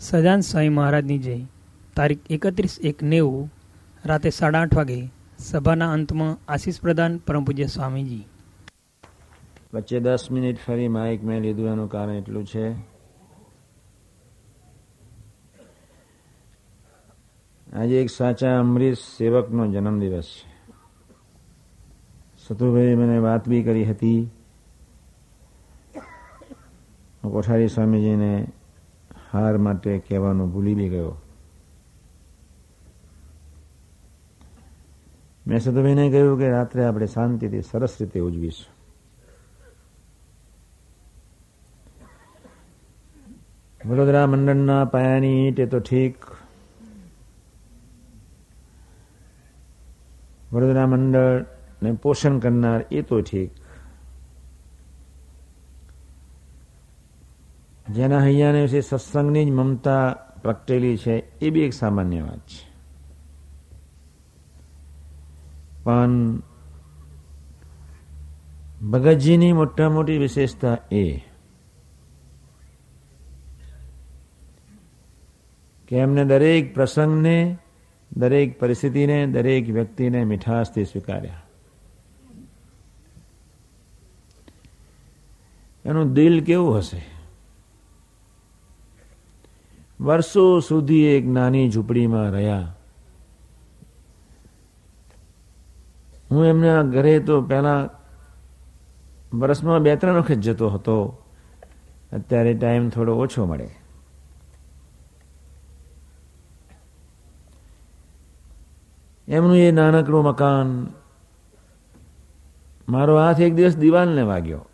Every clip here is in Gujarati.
સજાન સ્વામી મહારાજની જય. તારીખ એકત્રીસ એક નેવું, રાતે સાડા આઠ વાગે, સભાના અંતમાં આશીષ પ્રદાન પરમ પૂજ્ય સ્વામીજી. વચ્ચે દસ મિનિટ ફરી માઇક મેં લીધું, એનું કારણ એટલું છે. આજે એક સાચા અમરીશ સેવકનો જન્મદિવસ છે. સતુભાઈ મને વાત બી કરી હતી. કોઠારી સ્વામીજીને હાર માટે કહેવાનું ભૂલી બી ગયો. મેં સતુભાઈને કહ્યું કે રાત્રે આપણે શાંતિથી સરસ રીતે ઉજવીશું. વડોદરા મંડળના પાયાની ઈંટ એ તો ઠીક. વડોદરા મંડળને પોષણ કરનાર એ તો ઠીક. જેના હૈયાને વિશે સત્સંગની જ મમતા પ્રગટેલી છે, એ બી એક સામાન્ય વાત છે. પણ ભગતજીની મોટા મોટી વિશેષતા એ કે એમને દરેક પ્રસંગને, દરેક પરિસ્થિતિને, દરેક વ્યક્તિને મીઠાશથી સ્વીકાર્યા. એનું દિલ કેવું હશે? વર્ષો સુધી એક નાની ઝૂંપડીમાં રહ્યા. હું એમના ઘરે તો પહેલા વર્ષમાં બે ત્રણ વખત જતો હતો. અત્યારે ટાઈમ થોડો ઓછો મળે. એમનું એ નાનકડું મકાન મારો હાથ એક દિવસ દિવાલને વાગ્યો.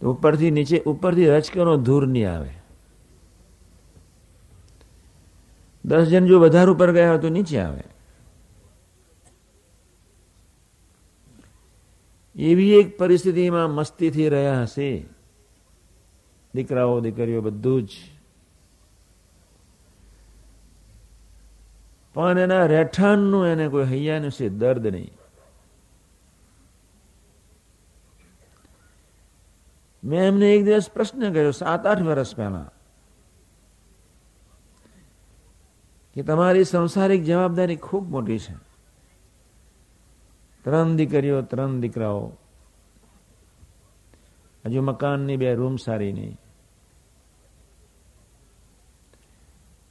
તો ઉપરથી નીચે ઉપરથી રચકનો ધૂર નહીં આવે. દસ જણ જો વધારે ઉપર ગયા હોય તો નીચે આવે. એવી એક પરિસ્થિતિમાં મસ્તીથી રહ્યા હશે. દીકરાઓ, દીકરીઓ બધું જ. પણ એના રહેઠાણનું એને કોઈ હૈયાનું છે દર્દ નહીં. મેં એમને એક દિવસ પ્રશ્ન કર્યો, સાત, આઠ વર્ષ પહેલા. કે તમારી સંસારિક જવાબદારી ખૂબ મોટી છે. ત્રણ દીકરીઓ, ત્રણ દીકરાઓ. હજુ મકાનની બે, રૂમ સારી નહીં.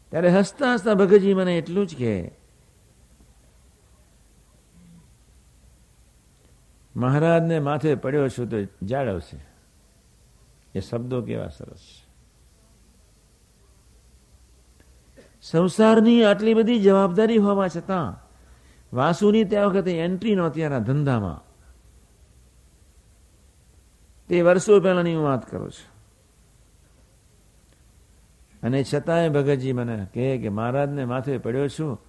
ત્યારે હસતા હસતા ભગતજી મને એટલું જ કે મહારાજને માથે પડ્યો છું તો જાળવશે એ શબ્દો કેવા સરસ સંસારની આટલી બધી જવાબદારી હોવા છતાં, વાસુની ત્યાં વખતે એન્ટ્રી નહોતી એના ધંધામાં. તે વર્ષો પહેલાની હું વાત કરું છું. અને છતાંય ભગતજી મને કહે કે મહારાજને માથે પડ્યો છું,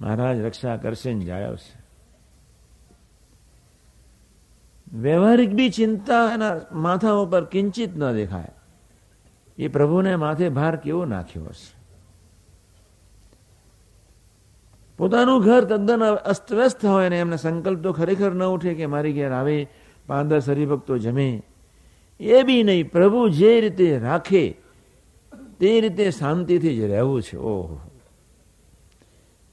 મહારાજ રક્ષા કરશે ને જાળવશે વ્યવહારિક બી ચિંતા એના માથા ઉપર કિંચિત ન દેખાય. એ પ્રભુને માથે ભાર કેવો નાખ્યો હશે? પોતાનું ઘર તદ્દન અસ્તવ્યસ્ત હોય ને એમને સંકલ્પ તો ખરેખર ન ઉઠે કે મારી ઘેર આવે, પાંદર હરિભક્તો જમે. એ બી નહીં, પ્રભુ જે રીતે રાખે, તે રીતે શાંતિથી જ રહેવું છે. ઓહો.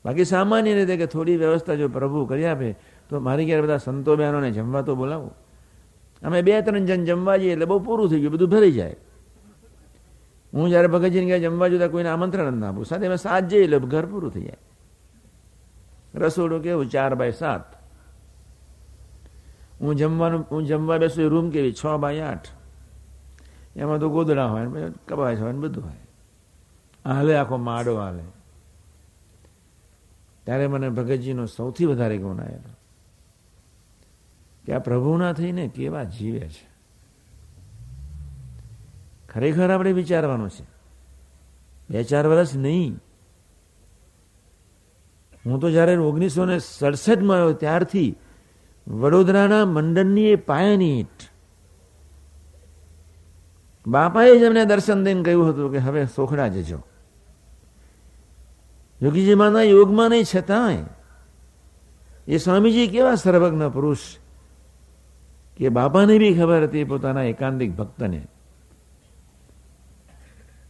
બાકી સામાન્ય રીતે કે થોડી વ્યવસ્થા જો પ્રભુ કરી આપે, તો મારી ઘેર બધા સંતો બહેનોને જમવા તો બોલાવો. અમે બે ત્રણ જણ જમવા જઈએ એટલે બહુ પૂરું થઈ ગયું, બધું ભરી જાય. હું જ્યારે ભગતજીને ગયા જમવા જોતા કોઈને આમંત્રણ ના આપું, સાથે અમે સાત જઈએ એટલે ઘર પૂરું થઈ જાય. રસોડું કેવું? ચાર બાય સાત. હું જમવાનું, હું જમવા બેસું રૂમ કેવી? છ બાય આઠ. એમાં તો ગોદડા હોય કબાશ હોય બધું હોય. હાલે આખો માડો હાલે. ત્યારે મને ભગતજીનો સૌથી વધારે ગુણ આવેલો કે આ પ્રભુના થઈને કેવા જીવે છે. ખરેખર આપણે વિચારવાનું છે. બે ચાર વર્ષ નહીં. હું તો જયારે ઓગણીસો ને સડસઠમાં આવ્યો ત્યારથી વડોદરાના મંડળની એ પાયાની ઈટ. બાપાએ જ એમને દર્શન દઈને કહ્યું હતું કે હવે સોખડા જજો. યોગીજીમાંના યોગમાં નહીં છતાંય. એ સ્વામીજી કેવા સર્વજ્ઞ પુરુષ કે બાપાને બી ખબર હતી પોતાના એકાંતિક ભક્તને.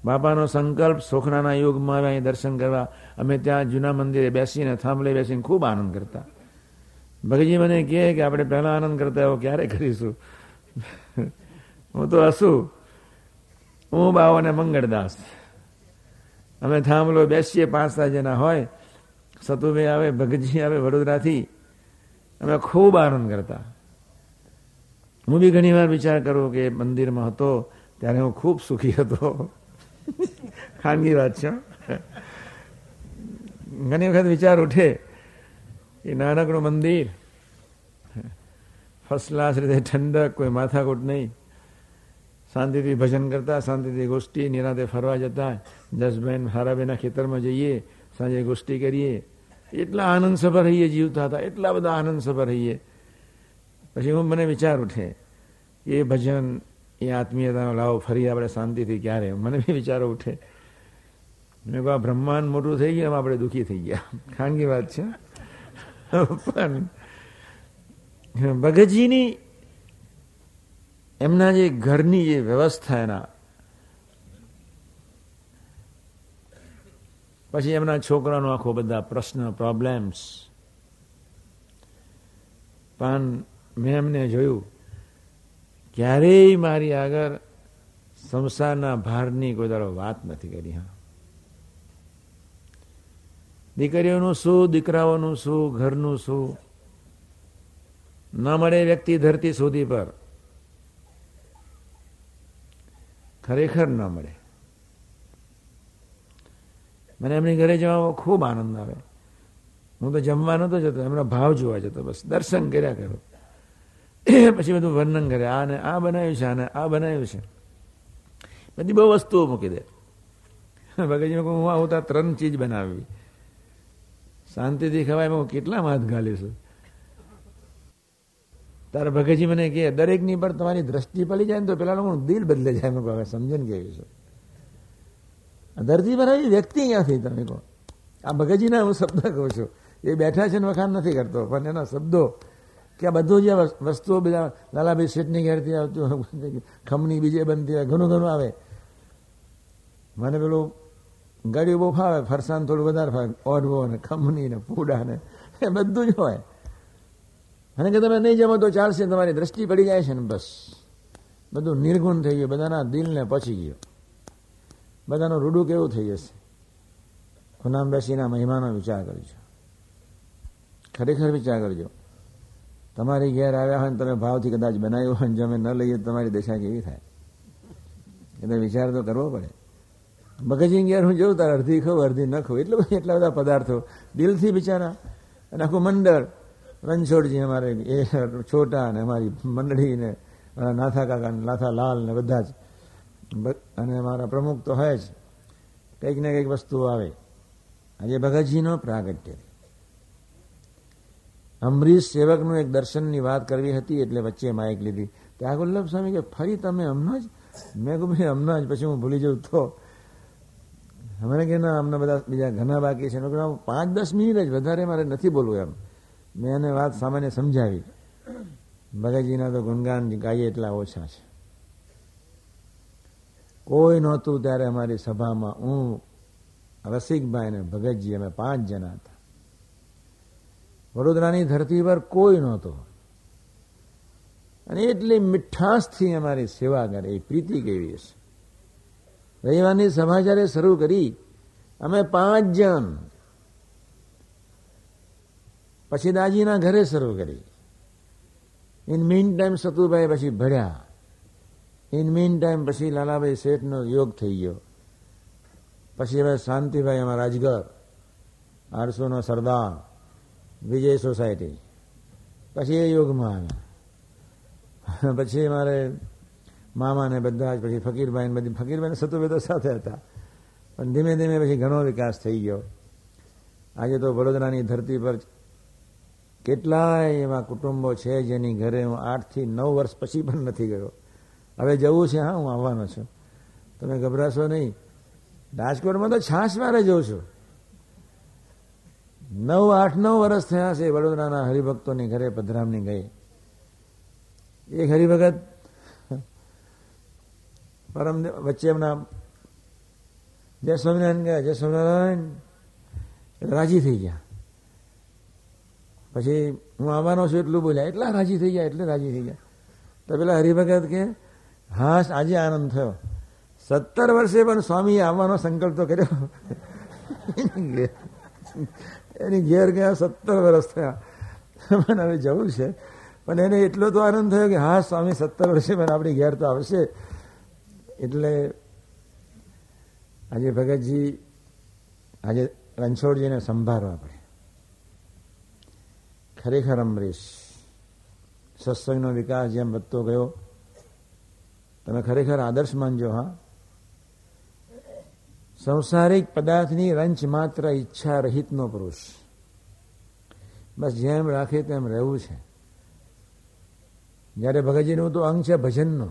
બાપાનો સંકલ્પ સોખનાના યુગમાં અહીં દર્શન કરવા, અમે ત્યાં જૂના મંદિરે બેસીને, થાંભલે બેસીને ખૂબ આનંદ કરતા. ભગજી મને કહે કે આપણે પહેલા આનંદ કરતા એવો ક્યારે કરીશું? હું તો હસું. હું બાવ અને મંગળદાસ. અમે થાંભલો બેસીએ, પાંચ જણા હોય. સતુભાઈ આવે, ભગતજી આવે, વડોદરાથી. અમે ખૂબ આનંદ કરતા. હું બી ઘણી વાર વિચાર કરું કે મંદિરમાં હતો, ત્યારે હું ખૂબ સુખી હતો. ખાનગી વાત છે ઘણી વખત વિચાર ઉઠે કે નાનકડું મંદિર ફર્સ્ટ ક્લાસ રીતે ઠંડક કોઈ માથાકૂટ નહીં શાંતિથી ભજન કરતા શાંતિથી ગોષ્ઠી નિરાતે ફરવા જતા જસબેન હારાબેના ખેતરમાં જઈએ સાંજે ગોષ્ઠી કરીએ એટલા આનંદ સભર રહીએ જીવતા હતા એટલા બધા આનંદ સભર રહીએ પછી હું મને વિચાર ઉઠે એ ભજન એ આત્મીયતાનો લાવો, ફરી આપણે શાંતિથી ક્યારે? મને બી વિચારો ઉઠે. મેં કહું બ્રહ્માંડ મોટું થઈ ગયું આપણે દુઃખી થઈ ગયા. ખાનગી વાત છે. પણ ભગતજીની એમના જે ઘરની જે વ્યવસ્થા એના, પછી એમના છોકરાનો આખો બધા પ્રશ્ન પ્રોબ્લેમ્સ પણ મેં એમને જોયું ક્યારેય મારી આગળ સંસારના ભારની કોઈ દાડો વાત નથી કરી, હા. દીકરીઓનું શું, દીકરાઓનું શું, ઘરનું શું? ન મળે વ્યક્તિ ધરતી સુધી પર. ખરેખર ન મળે. મને એમની ઘરે જવામાં ખૂબ આનંદ આવે. હું તો જમવાનો તો જતો, એમનો ભાવ જોવા જતો, બસ દર્શન કર્યા કરો. પછી બધું વર્ણન કરે. આને આ બનાવ્યું છે, આને આ બનાવ્યું છે. બધી બહુ વસ્તુઓ મૂકી દે. ભગતજી હું તો ત્રણ ચીજ બનાવી. શાંતિથી ખવાય, હું કેટલા હાથ ગાલીશું. તારા ભગતજી મને કહે, દરેકની પર તમારી દ્રષ્ટિ પડી જાય ને તો પેલા લોકોનું દિલ બદલે જાય. મેં હવે સમજણ કેવી છે? ધરતી પર આવી વ્યક્તિ અહીંયાથી તમે કહો. આ ભગતજીના હું શબ્દ કહું છું. એ બેઠા છે ને વખાણ નથી કરતો, પણ એના શબ્દો કે આ બધું જે વસ્તુઓ બધા લાલાભાઈ શેઠની ઘેરથી આવતું ખમણી બીજે બનતી હોય, ઘણું ઘણું આવે. મને પેલું ગાડીઓ બહુ ફાવે, ફરસાણ થોડું વધારે ફાવે, ઓઢવો ને ખમણી ને પૂડા ને, એ બધું જ હોય. અને કે તમે નહીં જમો તો ચાલશે તમારી દ્રષ્ટિ પડી જાય છે ને બસ. બધું નિર્ગુણ થઈ ગયું, બધાના દિલને પચી ગયો. બધાનું રૂડું કેવું થઈ જશે? ખુનામ બેસીના મહિમાનો વિચાર કરજો. ખરેખર વિચાર કરજો. તમારી ઘેર આવ્યા હોય ને તમે ભાવથી કદાચ બનાવ્યું હોય જમે ન લઈએ તમારી દશા કેવી થાય? એટલે વિચાર તો કરવો પડે. મગજની ઘેર હું જોઉં તારે અડધી ખાઉં, અડધી ન ખાઉં. એટલે એટલા બધા પદાર્થો દિલથી બિચારા. અને આખું મંડળ. રણછોડજી અમારે એ છોટા ને અમારી મંડળી ને નાથા કાકા નાથા લાલ ને બધા જ. અને અમારા પ્રમુખ તો હોય જ. કંઈક ને કંઈક વસ્તુઓ આવે. આજે ભગતજીનો પ્રાગટ્ય. અમરીશ સેવકનું એક દર્શનની વાત કરવી હતી એટલે વચ્ચે માઇક લીધી. ત્યાં ગુલ્લભ સ્વામી કે, ફરી તમે હમણાં જ? મેં કહું ભાઈ, હમણાં જ. પછી હું ભૂલી જાઉં. તો હમણાં કે, ના, અમને બધા બીજા ઘણા બાકી છે. પાંચ દસ મિનિટ જ, વધારે મારે નથી બોલવું એમ. મેં એને વાત સામાન્ય સમજાવી. ભગતજીના તો ગુણગાન ગાઈએ એટલા ઓછા છે. કોઈ નહોતું ત્યારે અમારી સભામાં હું, રસિકભાઈ ને ભગતજી, અમે પાંચ જણા હતા. વડોદરાની ધરતી પર કોઈ નહોતો. અને એટલી મીઠાશથી અમારી સેવા કરે, એ પ્રીતિ કેવી છે રવિવારની સભા જ્યારે શરૂ કરી, અમે પાંચ જણ પછી દાજીના ઘરે શરૂ કરી. ઇન મીન ટાઈમ સતુભાઈ પછી ભળ્યા ઇન મીન ટાઈમ પછી લાલાભાઈ શેઠનો યોગ થઈ ગયો. પછી હવે શાંતિભાઈ અમારા રાજગર, આરસોનો સરદાર. વિજય સોસાયટી પછી એ યોગમાં આવ્યા. પછી મારે મામાને બધા જ, પછી ફકીરભાઈ બધી, ફકીરભાઈ સતુભેદો સાથે હતા. પણ ધીમે ધીમે પછી ઘણો વિકાસ થઈ ગયો. આજે તો વડોદરાની ધરતી પર કેટલાય એવા કુટુંબો છે જેની ઘરે હું આઠથી નવ વર્ષ પછી પણ નથી ગયો. હવે જવું છે, હા, હું આવવાનો છું. તમે ગભરાશો નહીં. રાજકોટમાં તો છાશ મારે જઉં છું. નવ, આઠ, નવ વર્ષ થયા છે, વડોદરાના હરિભક્તોની ઘરે પધરામની ગઈ. એક હરિભગત પરમ વચ્ચે એમના જય સ્વામિનારાયણ ગયા. જય સ્વામિનારાયણ. રાજી થઈ ગયા. પછી હું આવવાનો છું એટલું બોલ્યા. એટલા રાજી થઈ ગયા, એટલે રાજી થઈ ગયા. તો પેલા હરિભગત કે હા આજે આનંદ થયો. સત્તર વર્ષે પણ સ્વામીએ આવવાનો સંકલ્પ તો કર્યો. એની ઘેર ગયા સત્તર વર્ષ થયા. મને હવે જવું છે. પણ એને એટલો તો આનંદ થયો કે, હા, સ્વામી, સત્તર વર્ષે મને આપણી ઘેર તો આવશે. એટલે આજે ભગતજી આજે રણછોડજીને સંભાળવા પડે. ખરેખર અમરીશ, સત્સંગનો વિકાસ જેમ વધતો ગયો, તમે ખરેખર આદર્શ માનજો હા? સંસારિક પદાર્થની રંચ માત્ર ઈચ્છા રહિતનો પુરુષ. બસ જેમ રાખે તેમ રહેવું છે. જ્યારે ભગતજીનું તો અંગ છે ભજનનો.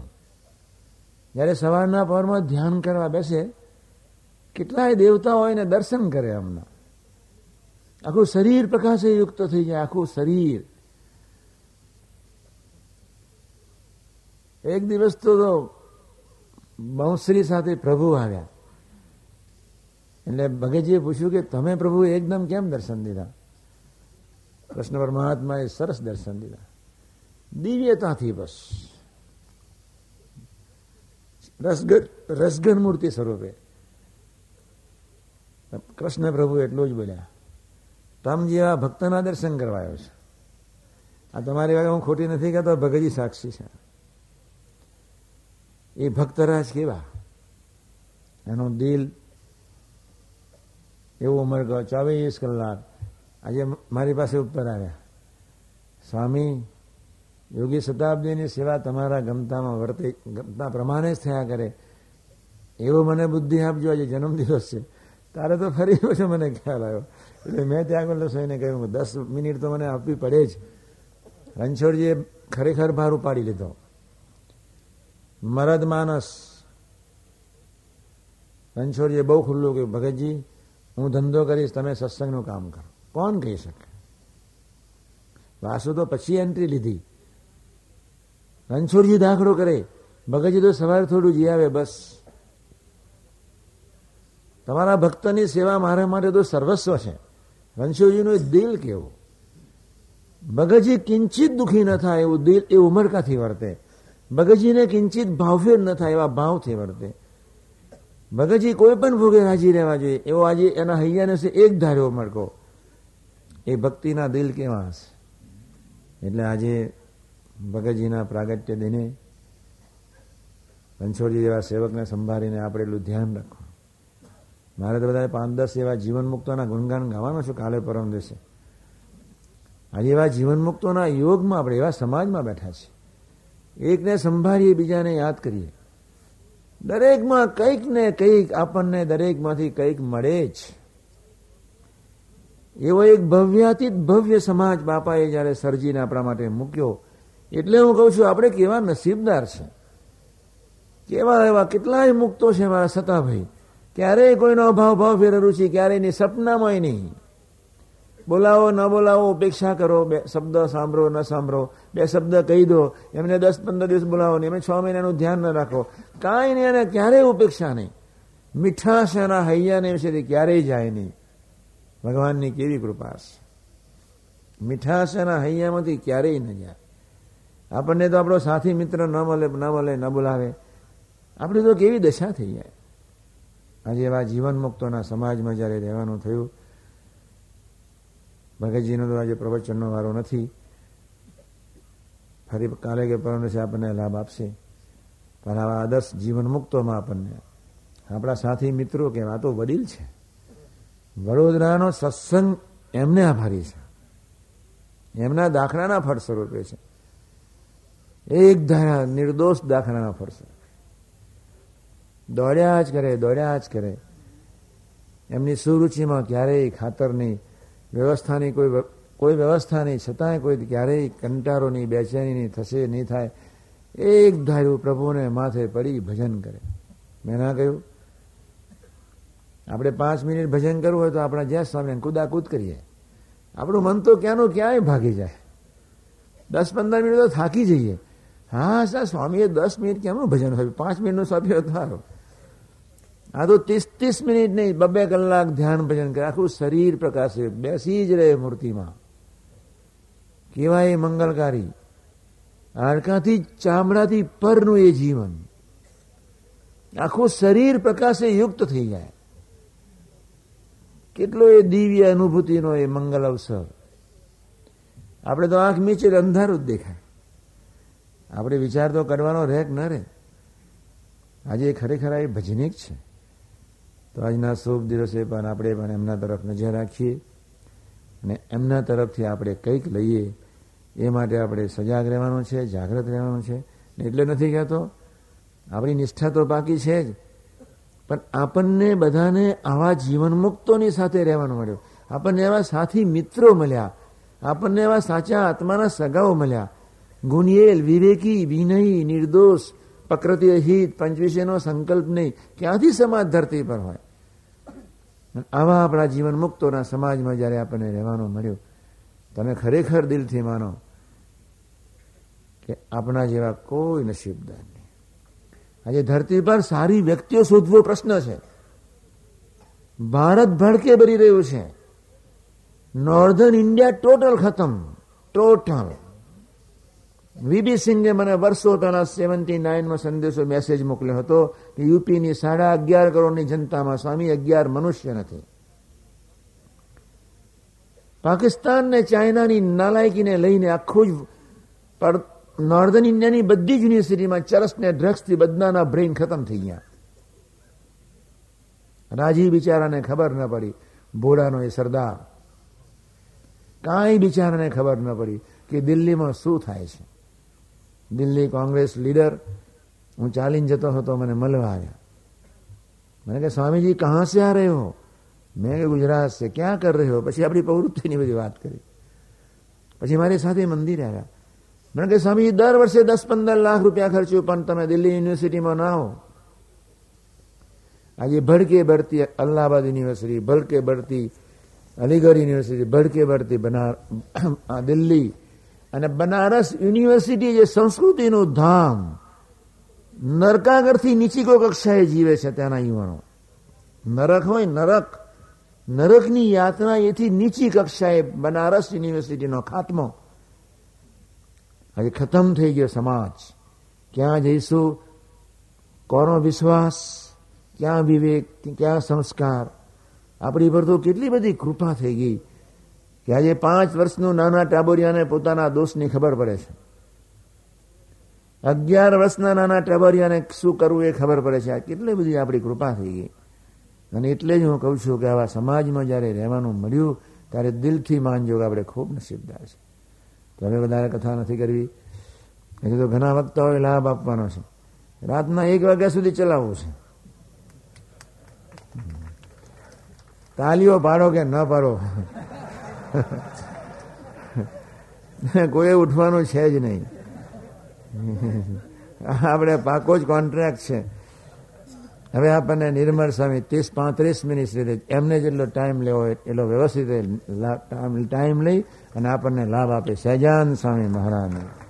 જ્યારે સવારના પરમાં ધ્યાન કરવા બેસે, કેટલાય દેવતાઓ એને દર્શન કરે હમણાં આખું શરીર પ્રકાશે યુક્ત થઈ જાય, આખું શરીર. એક દિવસ તો બાંસરી સાથે પ્રભુ આવ્યા. એટલે ભગતજીએ પૂછ્યું કે, તમે પ્રભુ એકદમ કેમ દર્શન દીધા? કૃષ્ણ પરમાત્માએ સરસ દર્શન દીધા. દિવ્યતાથી બસ. રસગન મૂર્તિ સ્વરૂપે. કૃષ્ણ પ્રભુ એટલું જ બોલ્યા, તમ જેવા ભક્તના દર્શન કરવા આવ્યો છે. આ તમારી વાત હું ખોટી નથી કહેતો ભગતજી સાક્ષી છે. એ ભક્તરાજ કેવા? એનું દિલ એવું ઉંમર ગયો ચોવીસ કલાક. આજે મારી પાસે ઉપર આવ્યા. સ્વામી, યોગી શતાબ્દીની સેવા તમારા ગમતામાં વર્તે, ગમતા પ્રમાણે જ થયા કરે. એવો મને બુદ્ધિ આપજો, આજે જન્મદિવસ છે. તારે તો ફરી પછી મને ખ્યાલ આવ્યો. એટલે મેં ત્યાં આગળ સ્વામીને કહ્યું દસ મિનિટ તો મને આપવી પડે જ. રણછોડજીએ ખરેખર ભાર ઉપાડી લીધો. મરદ માનસ રણછોડજીએ બહુ ખુલ્લું કહ્યું, ભગતજી હું ધંધો કરીશ, તમે સત્સંગનું કામ કરો. કોણ કહી શકે? વાસુ તો પછી એન્ટ્રી લીધી. રણછોડજી દાખલો કરે. ભગતજી તો સવારે થોડું જી આવે, બસ. તમારા ભક્તની સેવા મારા માટે તો સર્વસ્વ છે. રણછોડજીનું દિલ કેવું? ભગતજી કિંચિત દુઃખી ન થાય એવું દિલ, એ ઉમરકાથી વર્તે. ભગતજીને કિંચિત ભાવફેર ન થાય એવા ભાવથી વર્તે. ભગતજી કોઈ પણ ભોગે રાજી રહેવા જોઈએ. એવો આજે એના હૈયાને છે એક ધાર્યો મળકો એ ભક્તિના દિલ કેવા હશે એટલે આજે ભગતજીના પ્રાગટ્ય દિને રણછોડજી જેવા સેવકને સંભાળીને આપણે એટલું ધ્યાન રાખવું મારે તો બધા પાંચ દસ એવા જીવન મુક્તોના ગુણગાન ગાવાનો છું, કાલે પરમ દિવસે. આજે એવા જીવન મુક્તોના યોગમાં આપણે, એવા સમાજમાં બેઠા છીએ. એકને સંભાળીએ, બીજાને યાદ કરીએ. દરેકમાં કંઈક ને કંઈક આપણને દરેકમાંથી કંઈક મળે જ. એવો એક ભવ્યાતીત ભવ્ય સમાજ બાપાએ જ્યારે સર્જીને આપણા માટે મૂક્યો, એટલે હું કહું છું, આપણે કેવા નસીબદાર છે. કેવા એવા કેટલાય મુક્તો છે મારા સતાભાઈ. ક્યારેય કોઈનો અભાવ ભાવ ફેરવું છે ક્યારેય નહીં સપનામાંય નહીં. બોલાવો, ન બોલાવો, ઉપેક્ષા કરો. બે શબ્દ સાંભળો, ન સાંભળો. બે શબ્દ કહી દો. એમને દસ પંદર દિવસ બોલાવો નહીં એમને છ મહિનાનું ધ્યાન ન રાખો. કાંઈ નહીં એને ક્યારેય ઉપેક્ષા નહીં. મીઠાશ એના હૈયાને વિશે ક્યારેય જાય નહીં. ભગવાનની કેવી કૃપા છે. મીઠાશ એના હૈયામાંથી ક્યારેય ન જાય. આપણને તો આપણો સાથી મિત્ર ન મળે ન મળે, ન બોલાવે. આપણી તો કેવી દશા થઈ જાય. આજે એવા જીવન મુક્તોના સમાજમાં જ્યારે રહેવાનું થયું ભગતજીનો તો આજે પ્રવચનનો વારો નથી. ફરી કાલે કે પરમદિવસે આપણને લાભ આપશે. પણ આવા આદર્શ જીવન મુક્તોમાં આપણને. આપણા સાથી મિત્રો કે આ તો વડીલ છે. વડોદરાનો સત્સંગ એમને આભારી છે. એમના દાખલાના ફળ સ્વરૂપે છે. એક ધારા નિર્દોષ દાખલાના ફળ સ્વરૂપે દોડ્યા જ કરે, દોડ્યા જ કરે. એમની સુરુચિમાં ક્યારેય ખાતર નહીં વ્યવસ્થાની કોઈ કોઈ વ્યવસ્થા નહીં, છતાંય કોઈ ક્યારેય કંટારો નહીં, બેચેની નહીં, થશે નહીં થાય, એક ધાર્યું પ્રભુને માથે પડી ભજન કરે. મેં ના કહ્યું? આપણે પાંચ મિનિટ ભજન કરવું હોય તો આપણા જ્યાં સ્વામી કુદાકૂદ કરીએ. આપણું મન તો ક્યાંનું ક્યાંય ભાગી જાય. દસ પંદર મિનિટ તો થાકી જઈએ. હા સર સ્વામીએ દસ મિનિટ કેમનું ભજન હોય પાંચ મિનિટનું સ્વામી સારું. આ તો ત્રીસ ત્રીસ મિનિટ નહીં બબે કલાક ધ્યાન ભજન કરે. આખું શરીર પ્રકાશે બેસી જ રહે મૂર્તિમાં. કેવાય મંગલકારી. હાડકાથી ચામડાથી પરનું એ જીવન. આખું શરીર પ્રકાશે યુક્ત થઈ જાય. કેટલો એ દિવ્ય અનુભૂતિનો એ મંગલ અવસર. આપણે તો આંખ મીચે અંધારું જ દેખાય. આપણે વિચાર તો કરવાનો રહે કે ન રહે. આજે ખરેખર એ ભજનિક છે. તો આજના શુભ દિવસે પણ આપણે પણ એમના તરફ નજર રાખીએ અને એમના તરફથી આપણે કંઈક લઈએ એ માટે આપણે સજાગ રહેવાનું છે, જાગ્રત રહેવાનું છે. એટલે નથી કહેતો, આપણી નિષ્ઠા તો બાકી છે જ. પણ આપણને બધાને આવા જીવન મુક્તોની સાથે રહેવાનું મળ્યું. આપણને એવા સાથી મિત્રો મળ્યા. આપણને એવા સાચા આત્માના સગાઓ મળ્યા. ગુનિયેલ વિવેકી, વિનયી, નિર્દોષ પ્રકૃતિ હિત, પંચવિષયનો સંકલ્પ નહીં. ક્યાંથી સમાજ ધરતી પર હોય? આવા આપણા જીવન મુક્તોના સમાજમાં જ્યારે આપણને રહેવાનું મળ્યું, તમે ખરેખર દિલથી માનો કે આપણા જેવા કોઈ નસીબદાર નહીં. આજે ધરતી પર સારી વ્યક્તિઓ શોધવો પ્રશ્ન છે. ભારત ભડકે ભરી રહ્યું છે. નોર્ધન ઇન્ડિયા ટોટલ ખતમ. ટોટલ વીબી સિંઘે મને વર્ષો પહેલા સેવન્ટી નાઇનમાં સંદેશો મેસેજ મોકલ્યો હતો કે યુપીની સાડા અગિયાર કરોડની જનતામાં સ્વામી અગિયાર મનુષ્ય નથી. પાકિસ્તાન ને ચાઇનાની નાલાયકીને લઈને આખું જ નોર્ધન ઇન્ડિયાની બધી જ યુનિવર્સિટીમાં ચરસ ને ડ્રગ્સથી બધાના બ્રેઇન ખતમ થઈ ગયા. રાજી બિચારાને ખબર ન પડી, ભોળાનો એ સરદાર. કાંઈ બિચારાને ખબર ન પડી કે દિલ્હીમાં શું થાય છે. દિલ્હી કોંગ્રેસ લીડર હું ચાલીને જતો હતો મને મળવા આવ્યા મને કે સ્વામીજી કહા સે આ રહે હો મેં કે ગુજરાત સે ક્યાં કર રહે હો પછી આપણી પ્રવૃત્તિની બધી વાત કરી પછી મારી સાથે મંદિર આવ્યા મને કે સ્વામી દર વર્ષે દસ પંદર લાખ રૂપિયા ખર્ચ્યું પણ તમે દિલ્હી યુનિવર્સિટીમાં ના હો આજે ભડકે ભરતી અલ્હાબાદ યુનિવર્સિટી ભડકે ભરતી અલીગઢ યુનિવર્સિટી ભડકે ભરતી બનાર દિલ્હી અને બનારસ યુનિવર્સિટી જે સંસ્કૃતિનું ધામ, નરકાગરથી નીચી કોઈ કક્ષાએ જીવે છે ત્યાંના યુવાનો. નરક હોય નરક, નરકની યાતના એથી નીચી કક્ષાએ બનારસ યુનિવર્સિટીનો ખાત્મો. આજે ખતમ થઈ ગયો સમાજ. ક્યાં જઈશું? કોનો વિશ્વાસ? ક્યાં વિવેક? ક્યાં સંસ્કાર? આપણી પર તો કેટલી બધી કૃપા થઈ ગઈ. કે આજે પાંચ વર્ષનું નાના ટાબોરિયાને પોતાના દોષની ખબર પડે છે. અગિયાર વર્ષના નાના ટાબોરિયાને શું કરવું એ ખબર પડે છે. આ કેટલી બધી આપણી કૃપા થઈ ગઈ. અને એટલે જ હું કહું છું કે આવા સમાજમાં જ્યારે રહેવાનું મળ્યું, ત્યારે દિલથી માનજો કે આપણે ખૂબ નસીબદાર છે. તો હવે વધારે કથા નથી કરવી. હજી તો ઘણા વક્તાઓએ લાભ આપવાનો છે. રાતના એક વાગ્યા સુધી ચલાવવું છે. તાલીઓ પાડો કે ન પાડો? કોઈ ઉઠવાનું છે જ નહીં. આપણે પાકો જ કોન્ટ્રાક્ટ છે. હવે આપણને નિર્મળ સ્વામી ત્રીસ પાંત્રીસ મિનિટ સુધી એમને જેટલો ટાઈમ લેવો હોય એટલો વ્યવસ્થિત ટાઈમ લઈ અને આપણને લાભ આપે. સહેજાન સ્વામી મહારાજને.